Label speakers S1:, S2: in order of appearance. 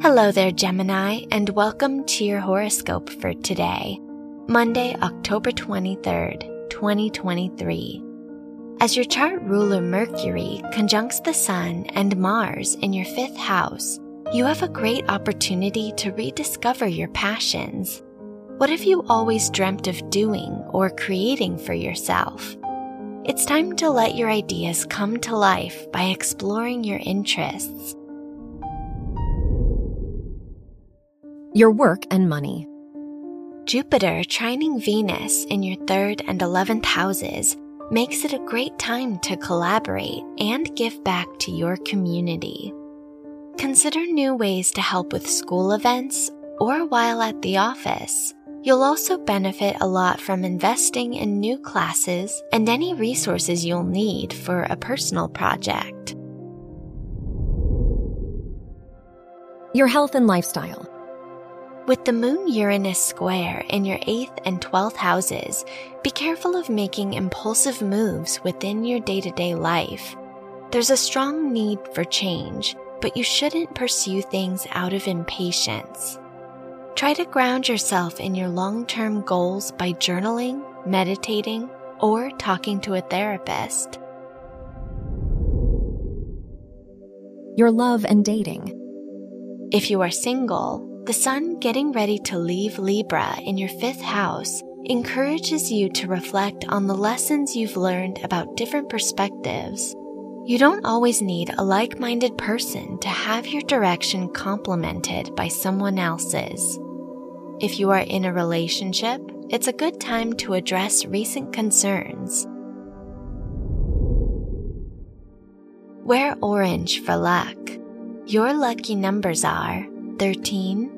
S1: Hello there, Gemini, and welcome to your horoscope for today, Monday, October 23rd, 2023. As your chart ruler Mercury conjuncts the Sun and Mars in your fifth house, you have a great opportunity to rediscover your passions. What have you always dreamt of doing or creating for yourself? It's time to let your ideas come to life by exploring your interests.
S2: Your work and money.
S1: Jupiter trining Venus in your third and 11th houses makes it a great time to collaborate and give back to your community. Consider new ways to help with school events or while at the office. You'll also benefit a lot from investing in new classes and any resources you'll need for a personal project.
S2: Your health and lifestyle.
S1: With the Moon Uranus square in your 8th and 12th houses, be careful of making impulsive moves within your day to day life. There's a strong need for change, but you shouldn't pursue things out of impatience. Try to ground yourself in your long term goals by journaling, meditating, or talking to a therapist.
S2: Your love and dating.
S1: If you are single, the sun getting ready to leave Libra in your fifth house encourages you to reflect on the lessons you've learned about different perspectives. You don't always need a like minded person to have your direction complemented by someone else's. If you are in a relationship, it's a good time to address recent concerns. Wear orange for luck. Your lucky numbers are 13,